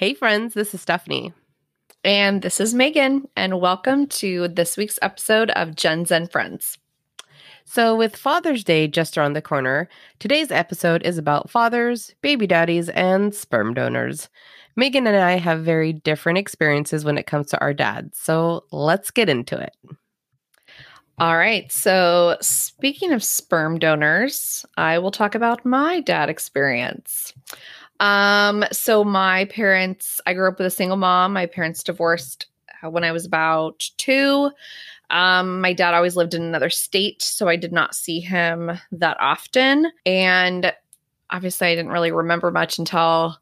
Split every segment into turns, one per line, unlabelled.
Hey, friends, this is Stephanie.
And this is Megan, and welcome to this week's episode of Gen Zen Friends.
So, with Father's Day just around the corner, today's episode is about fathers, baby daddies, and sperm donors. Megan and I have very different experiences when it comes to our dads, so let's get into it.
All right. So, speaking of sperm donors, I will talk about my dad experience. Um, so my parents, I grew up with a single mom. My parents divorced uh, when I was about two. Um, my dad always lived in another state, so I did not see him that often. And obviously, I didn't really remember much until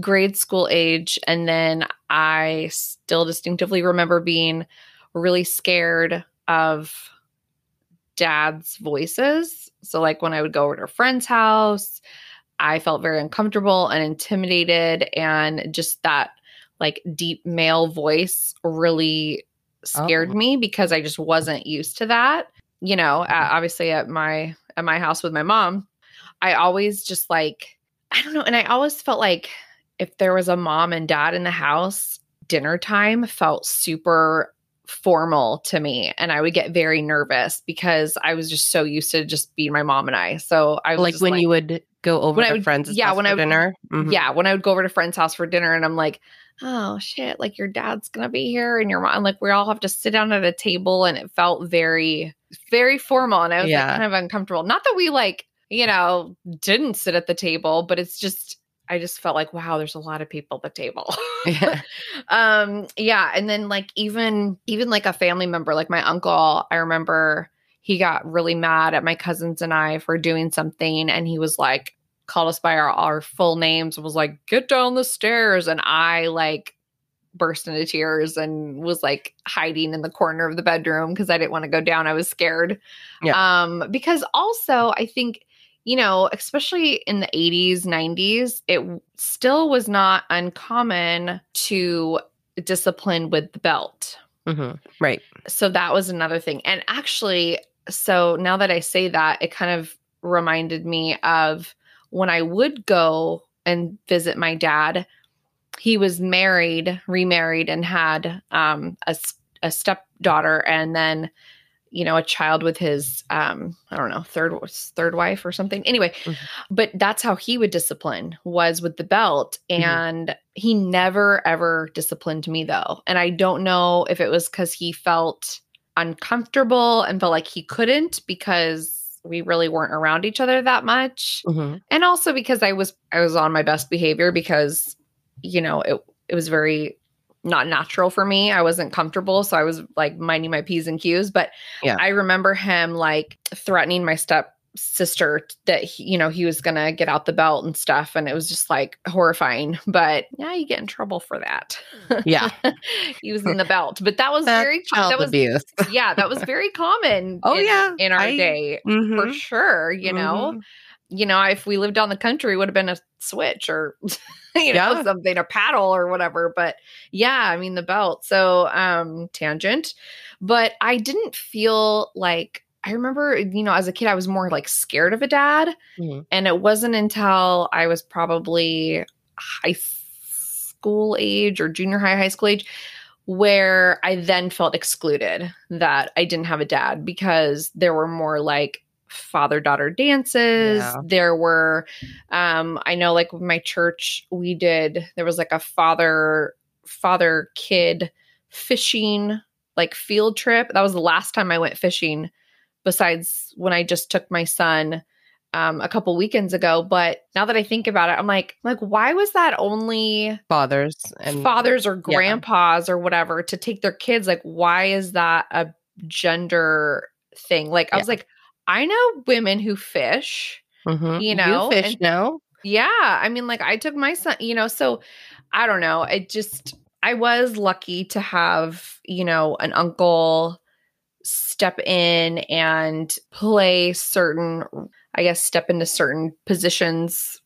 grade school age. And then I still distinctively remember being really scared of dad's voices. So, like when I would go over to a friend's house, I felt very uncomfortable and intimidated, and just that like deep male voice really scared oh. me because I just wasn't used to that. You know, uh, obviously at my at my house with my mom, I always just like I don't know, and I always felt like if there was a mom and dad in the house, dinner time felt super formal to me and I would get very nervous because I was just so used to just being my mom and I. So I was
like when like, you would go over to would, friends yeah, when I would, dinner.
Mm-hmm. Yeah, when I would go over to friend's house for dinner and I'm like, oh shit, like your dad's gonna be here and your mom like we all have to sit down at a table and it felt very, very formal and I was yeah. like kind of uncomfortable. Not that we like, you know, didn't sit at the table, but it's just I just felt like, wow, there's a lot of people at the table. yeah. um, yeah. And then like even even like a family member, like my uncle, I remember he got really mad at my cousins and I for doing something. And he was like, called us by our, our full names and was like, get down the stairs. And I like burst into tears and was like hiding in the corner of the bedroom because I didn't want to go down. I was scared. Yeah. Um, because also I think you know, especially in the 80s, 90s, it still was not uncommon to discipline with the belt.
Mm-hmm. Right.
So that was another thing. And actually, so now that I say that, it kind of reminded me of when I would go and visit my dad. He was married, remarried, and had um, a, a stepdaughter. And then you know a child with his um i don't know third third wife or something anyway mm-hmm. but that's how he would discipline was with the belt mm-hmm. and mm-hmm. he never ever disciplined me though and i don't know if it was cuz he felt uncomfortable and felt like he couldn't because we really weren't around each other that much mm-hmm. and also because i was i was on my best behavior because you know it it was very not natural for me. I wasn't comfortable. So I was like minding my P's and Q's. But yeah. I remember him like threatening my step sister that he, you know he was gonna get out the belt and stuff and it was just like horrifying but yeah you get in trouble for that
yeah
using the belt but that was very
child that was abuse
yeah that was very common
oh
in,
yeah
in our I, day mm-hmm. for sure you know mm-hmm you know, if we lived on the country, would have been a switch or you know yeah. something, a paddle or whatever. But yeah, I mean the belt. So um tangent, but I didn't feel like I remember, you know, as a kid, I was more like scared of a dad, mm-hmm. and it wasn't until I was probably high school age or junior high, high school age where I then felt excluded that I didn't have a dad because there were more like father daughter dances. Yeah. There were, um, I know like my church, we did, there was like a father, father kid fishing like field trip. That was the last time I went fishing, besides when I just took my son um, a couple weekends ago. But now that I think about it, I'm like, like, why was that only
fathers and
fathers or grandpas yeah. or whatever to take their kids? Like, why is that a gender thing? Like, I was like, I know women who fish, mm-hmm. you know,
you fish now.
Yeah. I mean, like I took my son, you know, so I don't know. It just, I was lucky to have, you know, an uncle step in and play certain, I guess, step into certain positions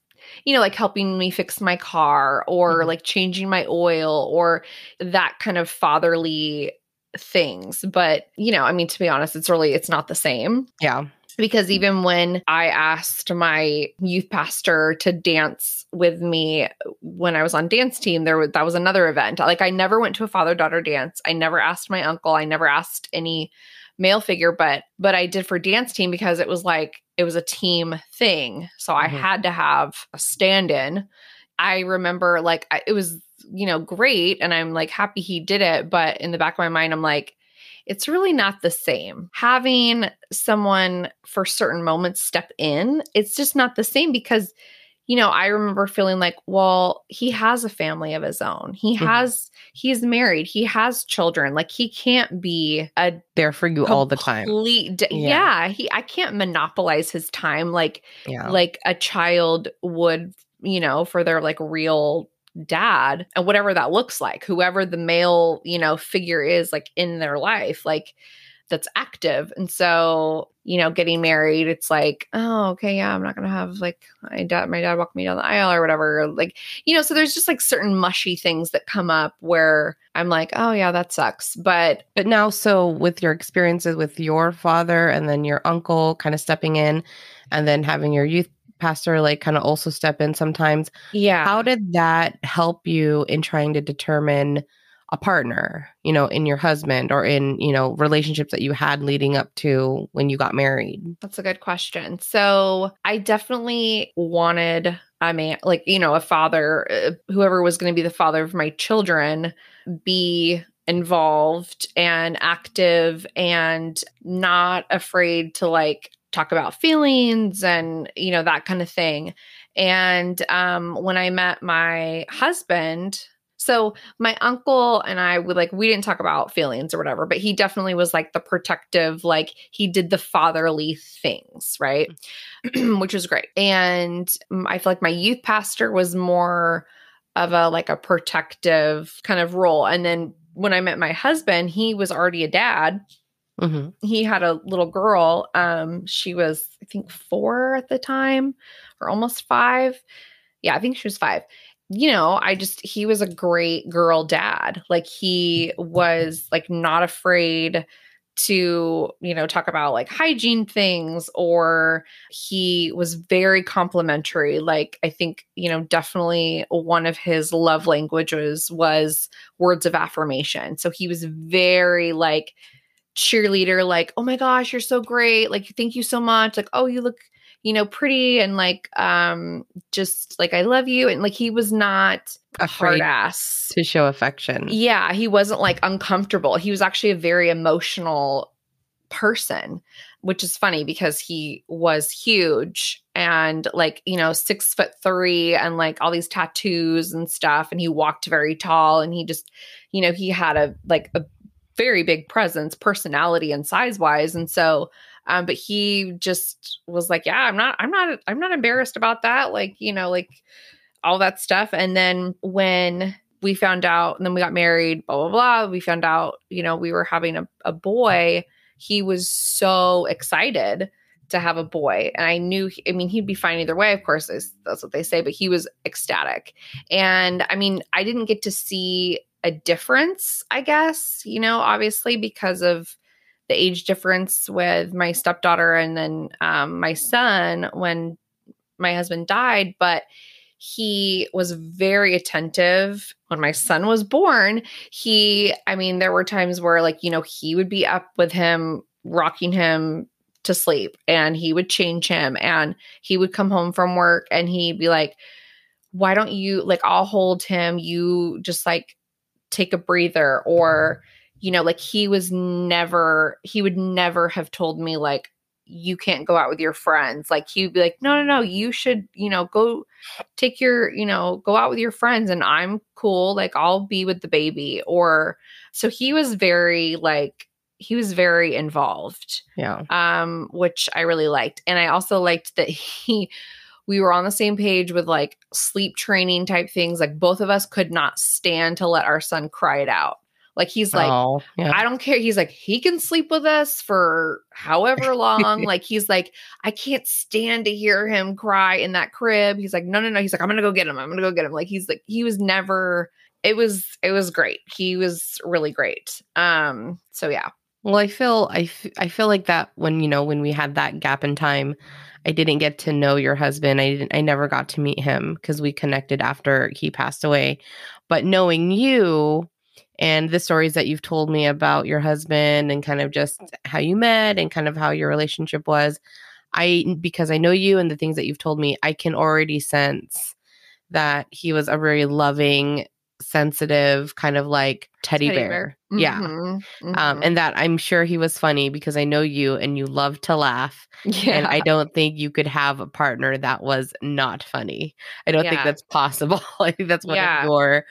you know, like helping me fix my car or mm-hmm. like changing my oil or that kind of fatherly things but you know i mean to be honest it's really it's not the same
yeah
because even when I asked my youth pastor to dance with me when I was on dance team, there was that was another event. Like I never went to a father daughter dance. I never asked my uncle. I never asked any male figure, but but I did for dance team because it was like it was a team thing. So I
Mhm.
had to have a stand-in. I remember like I, it was you know great, and I'm like happy he did it. But in the back of my mind, I'm like it's really not the same. Having someone for certain moments step in, it's just not the same because, you know, I remember feeling like, well, he has a family of his own. He
Mhm.
has, he's married, he has children. Like he can't be a
There for you all the time.
complete d-
Yeah.
yeah. he I can't monopolize his time like
Yeah.
like a child would, you know, for their like real dad and whatever that looks like, whoever the male, you know, figure is like in their life, like that's active. And so, you know, getting married, it's like, oh, okay, yeah, I'm not gonna have like my dad, my dad walk me down the aisle or whatever. Like, you know, so there's just like certain mushy things that come up where I'm like, oh yeah, that sucks. But
But now, so with your experiences with your father and then your uncle kind of stepping in and then having your youth pastor like kind of also step in sometimes,
yeah.
how did that help you in trying to determine a partner, you know, in your husband or in, you know, relationships that you had leading up to when you got married?
That's a good question. So I definitely wanted a man, like, you know, a father, uh, whoever was going to be the father of my children, be involved and active and not afraid to like talk about feelings and, you know, that kind of thing. And um, when I met my husband, so my uncle and I would like we didn't talk about feelings or whatever, but he definitely was like the protective, like he did the fatherly things, right? Which was great. And mm, I feel like my youth pastor was more of a like a protective kind of role. And then when I met my husband, he was already a dad.
Hmm
He had a little girl. Um, she was, I think, four at the time, or almost five. Yeah, I think she was five you know, I just, he was a great girl dad. Like, he was like not afraid to, you know, talk about like hygiene things, or he was very complimentary. Like, I think, you know, definitely one of his love languages was words of affirmation. So he was very like, cheerleader like oh my gosh you're so great like thank you so much like oh you look you know pretty and like um just like i love you and like he was not a hard
Afraid
ass
to show affection.
yeah he wasn't like uncomfortable he was actually a very emotional person which is funny because he was huge and like you know six foot three and like all these tattoos and stuff and he walked very tall and he just you know he had a like a very big presence personality and size wise and so um but he just was like yeah i'm not i'm not i'm not embarrassed about that like you know like all that stuff and then when we found out and then we got married blah blah blah we found out you know we were having a, a boy he was so excited to have a boy and i knew i mean he'd be fine either way of course that's that's what they say but he was ecstatic and i mean i didn't get to see a difference i guess you know obviously because of the age difference with my stepdaughter and then um, my son when my husband died but he was very attentive when my son was born. He i mean there were times where like you know he would be up with him rocking him to sleep and he would change him and he would come home from work and he'd be like why don't you like i'll hold him you just like take a breather or you know like he was never he would never have told me like you can't go out with your friends. Like he would be like no no no you should you know go take your you know go out with your friends and i'm cool like i'll be with the baby. Or so he was very like he was very involved
Yeah.
um which i really liked. And i also liked that he we were on the same page with like sleep training type things like both of us could not stand to let our son cry it out like he's like
oh, yeah.
I don't care. He's like, he can sleep with us for however long. like, he's like, I can't stand to hear him cry in that crib. He's like, no, no, no. He's like, I'm gonna go get him. I'm gonna go get him. Like, he's like, he was never. It was, it was great. He was really great. Um. So yeah.
Well, I feel I, f- I feel like that when you know when we had that gap in time, I didn't get to know your husband. I didn't I never got to meet him because we connected after he passed away. But knowing you and the stories that you've told me about your husband and kind of just how you met and kind of how your relationship was, I because I know you and the things that you've told me, I can already sense that he was a very loving, sensitive, kind of like teddy,
Teddy
bear.
bear.
Yeah.
Mhm,
Um,
mhm.
and that I'm sure he was funny because I know you and you love to laugh.
yeah.
And I don't think you could have a partner that was not funny. I don't think that's possible. I think that's one
Yeah.
of your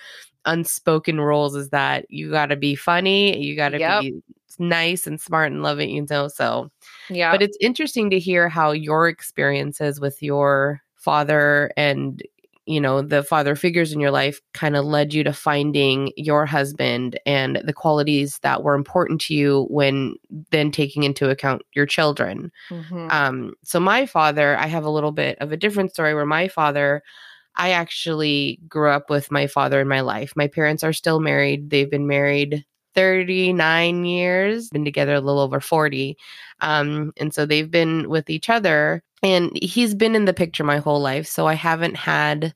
unspoken rules is that you got to be funny, you got to
Yep.
be nice and smart and loving, you know. So,
yeah.
but it's interesting to hear how your experiences with your father and you know the father figures in your life kind of led you to finding your husband and the qualities that were important to you when then taking into account your children.
Mhm.
um so my father i have a little bit of a different story where my father i actually grew up with my father in my life. My parents are still married. They've been married 39 years been together a little over 40 um and so they've been with each other and he's been in the picture my whole life so i haven't had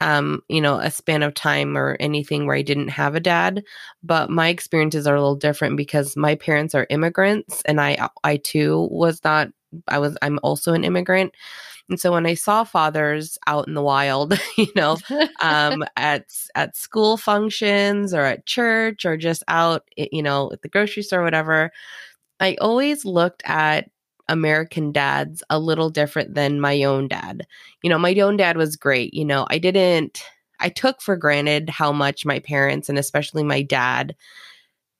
um you know a span of time or anything where i didn't have a dad but my experiences are a little different because my parents are immigrants and i i too was not i was i'm also an immigrant. And so when i saw fathers out in the wild you know um at at school functions or at church or just out you know at the grocery store whatever i always looked at american dads a little different than my own dad you know my own dad was great you know i didn't i took for granted how much my parents and especially my dad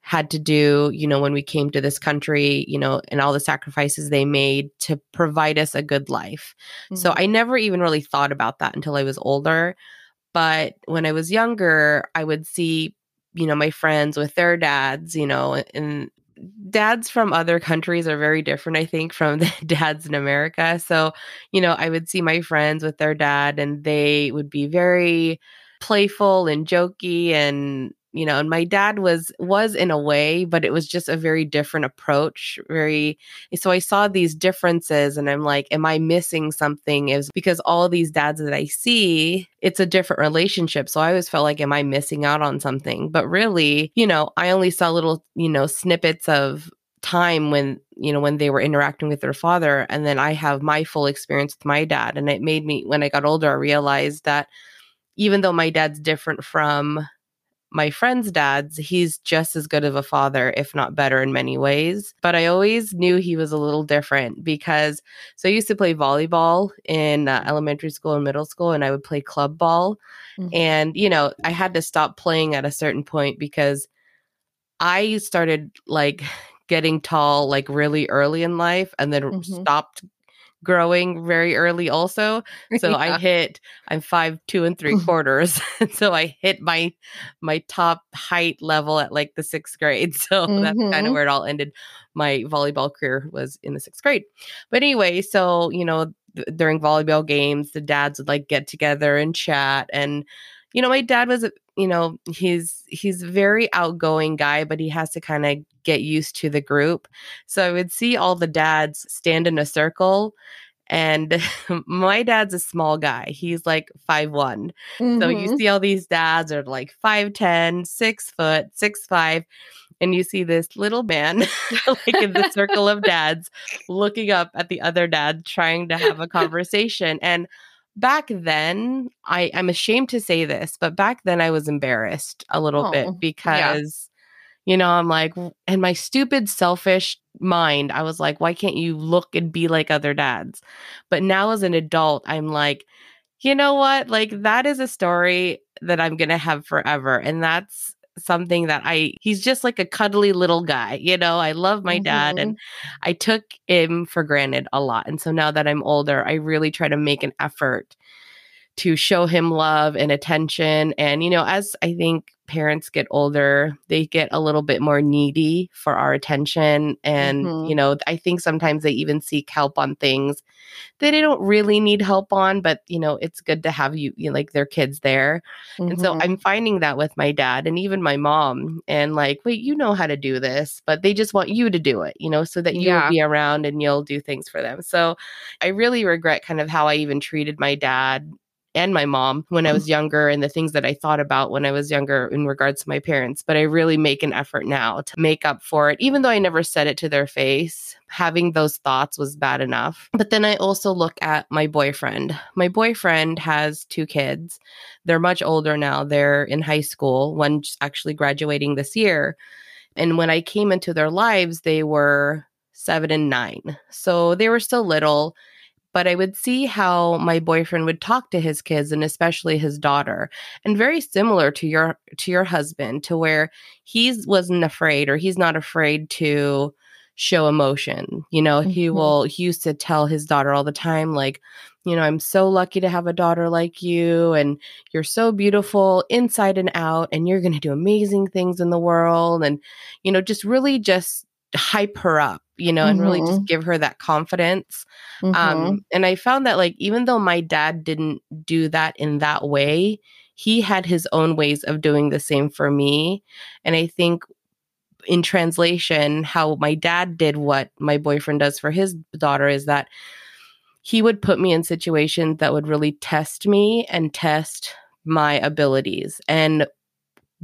had to do you know when we came to this country you know and all the sacrifices they made to provide us a good life so
Mhm.
I never even really thought about that until I was older. But when I was younger, I would see, you know, my friends with their dads, you know, and dads from other countries are very different, I think, from the dads in America. So, you know, I would see my friends with their dad and they would be very playful and jokey and you know and my dad was was in a way but it was just a very different approach very so I saw these differences and I'm like, am I missing something? Is because all these dads that I see, it's a different relationship. So I always felt like, am I missing out on something? But really, you know, I only saw little, you know, snippets of time when, you know, when they were interacting with their father. And then I have my full experience with my dad. And it made me, when I got older, I realized that even though my dad's different from my friends' dads, he's just as good of a father, if not better in many ways. But I always knew he was a little different because, so I used to play volleyball in uh, elementary school and middle school, and I would play club ball.
Mhm.
And, you know, I had to stop playing at a certain point because I started like getting tall like really early in life and then
Mhm.
stopped growing very early also so i hit i'm five two and three quarters so i hit my my top height level at like the sixth grade so that's kind of mm-hmm. where it all ended. My volleyball career was in the sixth grade. But anyway so you know th- during volleyball games the dads would like get together and chat and you know my dad was you know he's he's a very outgoing guy but he has to kind of get used to the group so i would see all the dads stand in a circle and my dad's a small guy he's like five one so you
Mhm.
see all these dads are like 5'10 6 foot 6 5 and you see this little man like in the circle of dads looking up at the other dad trying to have a conversation and back then i i'm ashamed to say this but back then i was embarrassed a little
Oh,
bit
yeah.
because you know i'm like in my stupid selfish mind i was like why can't you look and be like other dads? But now as an adult i'm like you know what? Like that is a story that i'm gonna have forever. And that's something that i he's just like a cuddly little guy you know i love my dad mm-hmm. and I took him for granted a lot. And so now that I'm older, I really try to make an effort to show him love and attention. And, you know, as I think parents get older, they get a little bit more needy for our attention. And,
Mhm.
you know, I think sometimes they even seek help on things that they don't really need help on, but, you know, it's good to have you, you know, like their kids there. And so
Mhm.
I'm finding that with my dad and even my mom, and like, wait, you know how to do this, but they just want you to do it, you know, so that you'll
Yeah.
be around and you'll do things for them. So I really regret kind of how I even treated my dad and my mom when I mm-hmm. was younger and the things that I thought about when I was younger in regards to my parents. But I really make an effort now to make up for it, even though I never said it to their face. Having those thoughts was bad enough. But then I also look at my boyfriend. My boyfriend has two kids. They're much older now. They're in high school. One's actually graduating this year. And when I came into their lives, they were seven and nine. So they were still little but I would see how my boyfriend would talk to his kids and especially his daughter and very similar to your to your husband to where he's wasn't afraid or he's not afraid to show emotion you know he
Mhm.
will he used to tell his daughter all the time like you know i'm so lucky to have a daughter like you and you're so beautiful inside and out and you're going to do amazing things in the world and you know just really just hype her up you know and really just
Mhm.
give her that confidence
Mhm.
um, and I found that like even though my dad didn't do that in that way, he had his own ways of doing the same for me. And I think in translation, how my dad did what my boyfriend does for his daughter is that he would put me in situations that would really test me and test my abilities and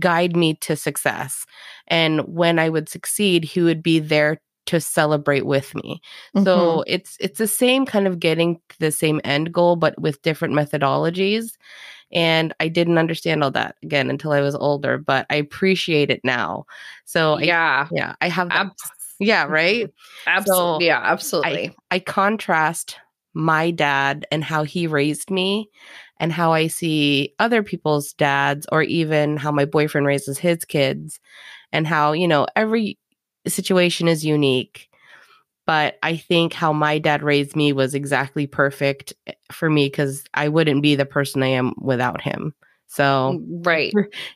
guide me to success. And when I would succeed, he would be there to celebrate with me.
Mhm.
So it's it's the same kind of getting to the same end goal, but with different methodologies. And I didn't understand all that again until I was older, but I appreciate it now. So I,
yeah.
yeah, I have that.
Abs-
Yeah, right.
Absolutely.
So,
yeah, absolutely.
I contrast my dad and how he raised me and how I see other people's dads or even how my boyfriend raises his kids and how, you know, every situation is unique. But I think how my dad raised me was exactly perfect eh, for me because I wouldn't be the person I am without him. So
right.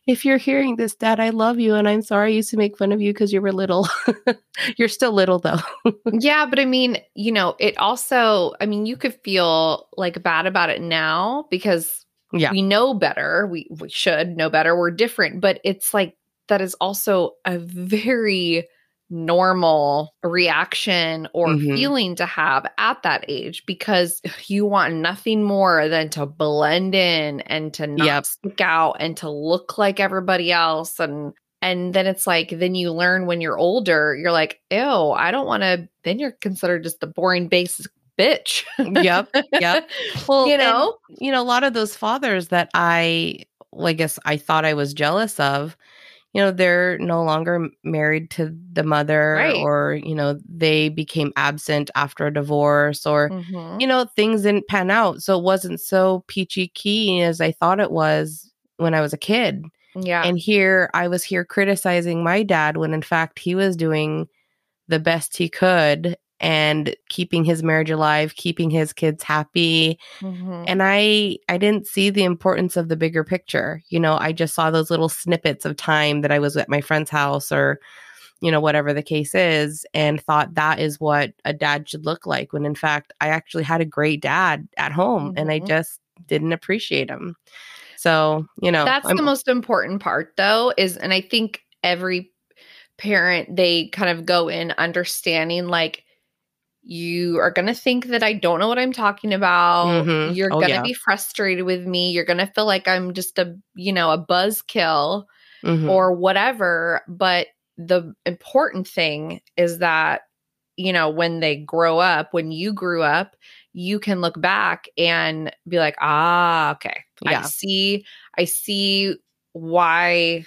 if you're hearing this, Dad, I love you. And I'm sorry I used to make fun of you because you were little. you're still little though.
yeah, but I mean, you know, it also, I mean, you could feel like bad about it now because
Yeah.
we know better. We we should know better. We're different, but it's like that is also a very normal reaction or
Mhm.
feeling to have at that age because you want nothing more than to blend in and to not
Yep.
stick out and to look like everybody else and and then it's like then you learn when you're older you're like ew i don't want to then you're considered just a boring basic bitch
Yep, yep. Well,
you
and,
know
you know, a lot of those fathers that I, well, I guess I thought I was jealous of, you know, they're no longer married to the mother,
Right.
or you know, they became absent after a divorce, or
Mhm.
you know, things didn't pan out, so it wasn't so peachy keen as I thought it was when I was a kid.
yeah
And here I was here criticizing my dad when in fact he was doing the best he could and keeping his marriage alive, keeping his kids happy.
Mhm.
And I I didn't see the importance of the bigger picture. You know, I just saw those little snippets of time that I was at my friend's house or you know whatever the case is and thought that is what a dad should look like when in fact I actually had a great dad at home and I
Mhm.
just didn't appreciate him. So, you know,
That's
I'm-
the most important part though is and I think every parent they kind of go in understanding like you are going to think that I don't know what I'm talking about.
Mhm.
You're
Oh,
going to
yeah.
be frustrated with me. You're going to feel like I'm just a, you know, a buzzkill
Mhm.
or whatever, but the important thing is that you know when they grow up, when you grew up, you can look back and be like, "Ah, okay. I see I see why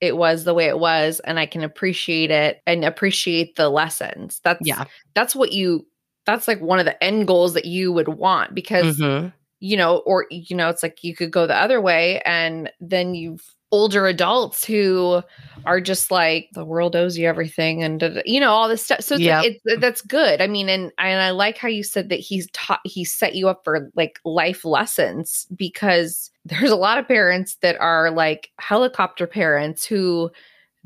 it was the way it was and I can appreciate it and appreciate the lessons." That's
yeah.
that's what you that's like one of the end goals that you would want because
Mhm.
you know or you know it's like you could go the other way and then you've older adults who are just like the world owes you everything and you know all this stuff so it's
Yep.
like it's that's good i mean and and i like how you said that he's taught he set you up for like life lessons because there's a lot of parents that are like helicopter parents who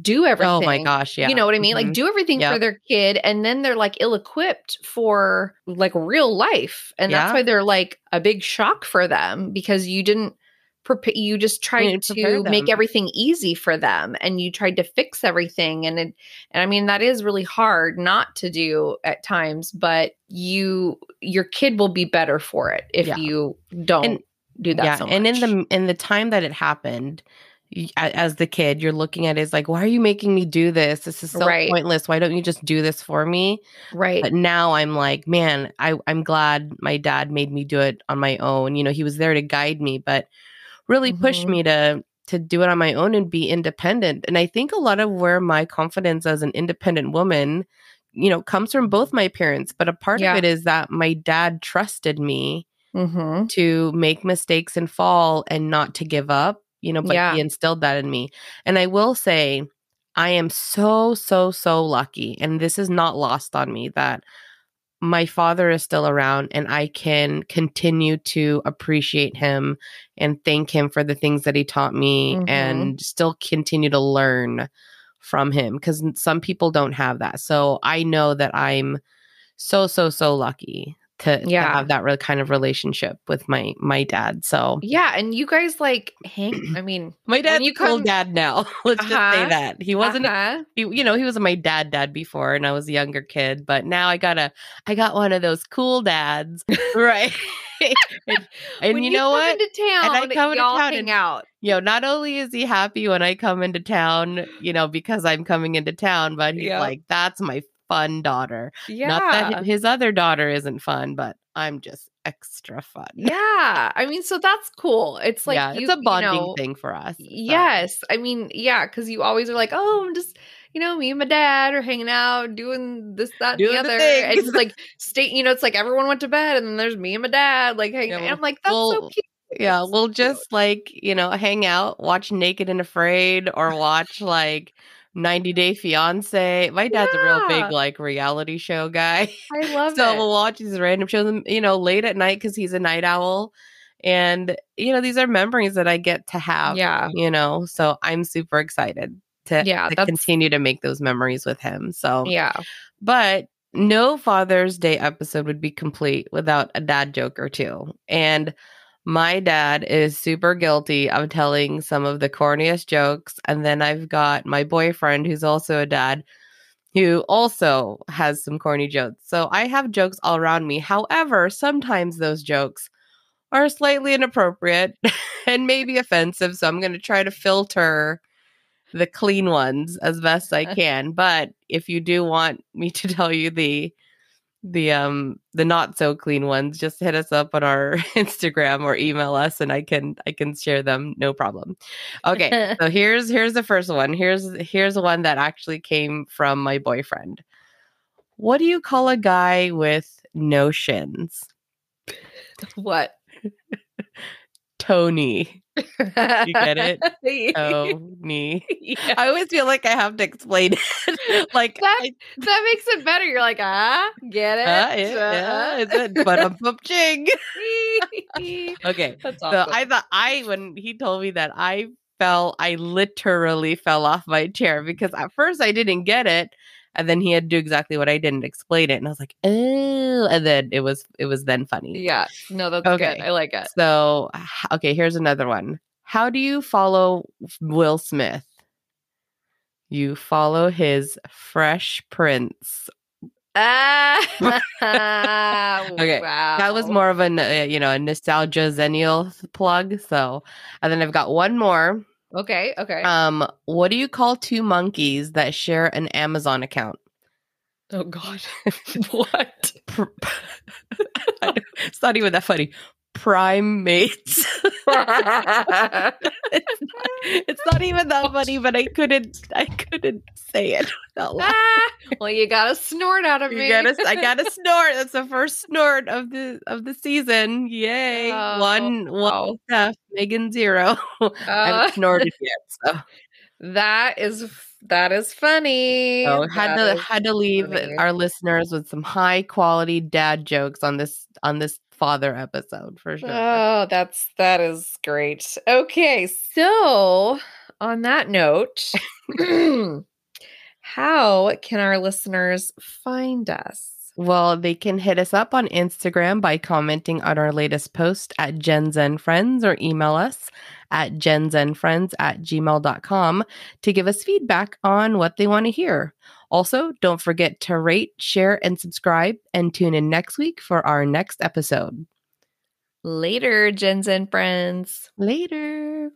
do everything
Oh my gosh, yeah.
you know what I mean? Like
Mhm.
do everything for their kid and then they're like ill equipped for like real life. And that's why they're like a big shock for them because you didn't prepare you just tried
didn't
to make everything easy for them and you tried to fix everything and it, and I mean that is really hard not to do at times, but you your kid will be better for it if
Yeah.
you don't
And-
do that
yeah,
so much.
and in the in the time that it happened, as the kid, you're looking at it as like, why are you making me do this? This is so
Right.
pointless. Why don't you just do this for me?
right.
But now I'm like, man, I, I'm glad my dad made me do it on my own. You know, he was there to guide me, but really pushed
Mhm.
me to to do it on my own and be independent. And I think a lot of where my confidence as an independent woman, you know, comes from both my parents, but a part
Yeah.
of it is that my dad trusted me
Mhm.
to make mistakes and fall and not to give up, you know, but
Yeah.
he instilled that in me. And I will say, I am so, so, so lucky. And this is not lost on me that my father is still around and I can continue to appreciate him and thank him for the things that he taught me
Mhm.
and still continue to learn from him because some people don't have that. So I know that I'm so, so, so lucky to, to
Yeah.
have that kind of relationship with my my dad. So
Yeah, and you guys like hang I mean
my dad's
you
cool
come-
dad now. Let's just say
Uh-huh.
that he wasn't
uh-huh.
he, you know, he was my dad dad before and I was a younger kid, but now I got a I got one of those cool dads. right. and and you know what?
Into town,
I come into
y'all
town
hang
and-
out.
You know, not only is he happy when I come into town, you know, because I'm coming into town, but he's
Yep.
like, that's my fun daughter.
Yeah.
Not that his other daughter isn't fun, but I'm just extra fun.
yeah. I mean, so that's cool. It's like
yeah,
you,
it's a
you
bonding
know,
thing for us. so.
Yes. I mean, yeah, because you always are like, oh, I'm just, you know, me and my dad are hanging out, doing this, that, and
Doing
the
the
other. and it's like state, you know, it's like everyone went to bed and then there's me and my dad, like hanging
Yeah,
out.
well,
I'm like, that's so cute.
Yeah, we'll just like, you know, hang out, watch Naked and Afraid or watch like 90 Day Fiance. My dad's a real big like reality show guy.
I love
so
it.
we'll watch these random shows, you know, late at night because he's a night owl. And, you know, these are memories that I get to have,
yeah.
you know, so I'm super excited to,
Yeah,
to continue to make those memories with him. So,
Yeah.
but no Father's Day episode would be complete without a dad joke or two. And my dad is super guilty of telling some of the corniest jokes. And then I've got my boyfriend, who's also a dad, who also has some corny jokes. So I have jokes all around me. However, sometimes those jokes are slightly inappropriate and maybe offensive. So I'm going to try to filter the clean ones as best I can. But if you do want me to tell you the the um the not so clean ones, just hit us up on our Instagram or email us and I can I can share them no problem. Okay. so here's here's the first one. Here's here's one that actually came from my boyfriend. What do you call a guy with no shins?
what?
Tony.
You
get it?
Oh.
me.
yeah.
I always feel like I have to explain it. like
That-
I-
That makes it better. You're like, ah, get it?
uh, it- yeah, it's it. But I'm ching. Okay.
That's
So
awesome.
I thought I when he told me that I fell, I literally fell off my chair because at first I didn't get it. And then he had to do exactly what I did and explain it. And I was like, oh, and then it was it was then funny.
yeah. No, that's
Okay.
good. I like it.
So okay, here's another one. How do you follow Will Smith? You follow his Fresh Prince.
Ah,
Okay,
Wow.
That was more of a uh, you know a nostalgia xennial plug. So, and then I've got one more.
Okay. Okay.
Um, what do you call two monkeys that share an Amazon account?
oh God. what?
It's not even that funny. Prime mates. it's, not, it's not even that funny, but I couldn't I couldn't say it without laughing.
Ah, well, you got a snort out of
You
me.
gotta, I got a snort. That's the first snort of the of the season. Yay!
Oh,
one one
wow.
Steph, Megan zero. I
Uh,
haven't snorted yet, so,
that is that is funny.
so had
That
to had to leave
funny.
our listeners with some high quality dad jokes on this on this father episode for sure.
Oh, that's that is great. Okay, so on that note, how can our listeners find us?
Well, they can hit us up on Instagram by commenting on our latest post at Gen Zen Friends or email us at genzenfriends at gmail.com to give us feedback on what they want to hear. Also, don't forget to rate, share, and subscribe, and tune in next week for our next episode.
Later, Gen Zen friends.
Later.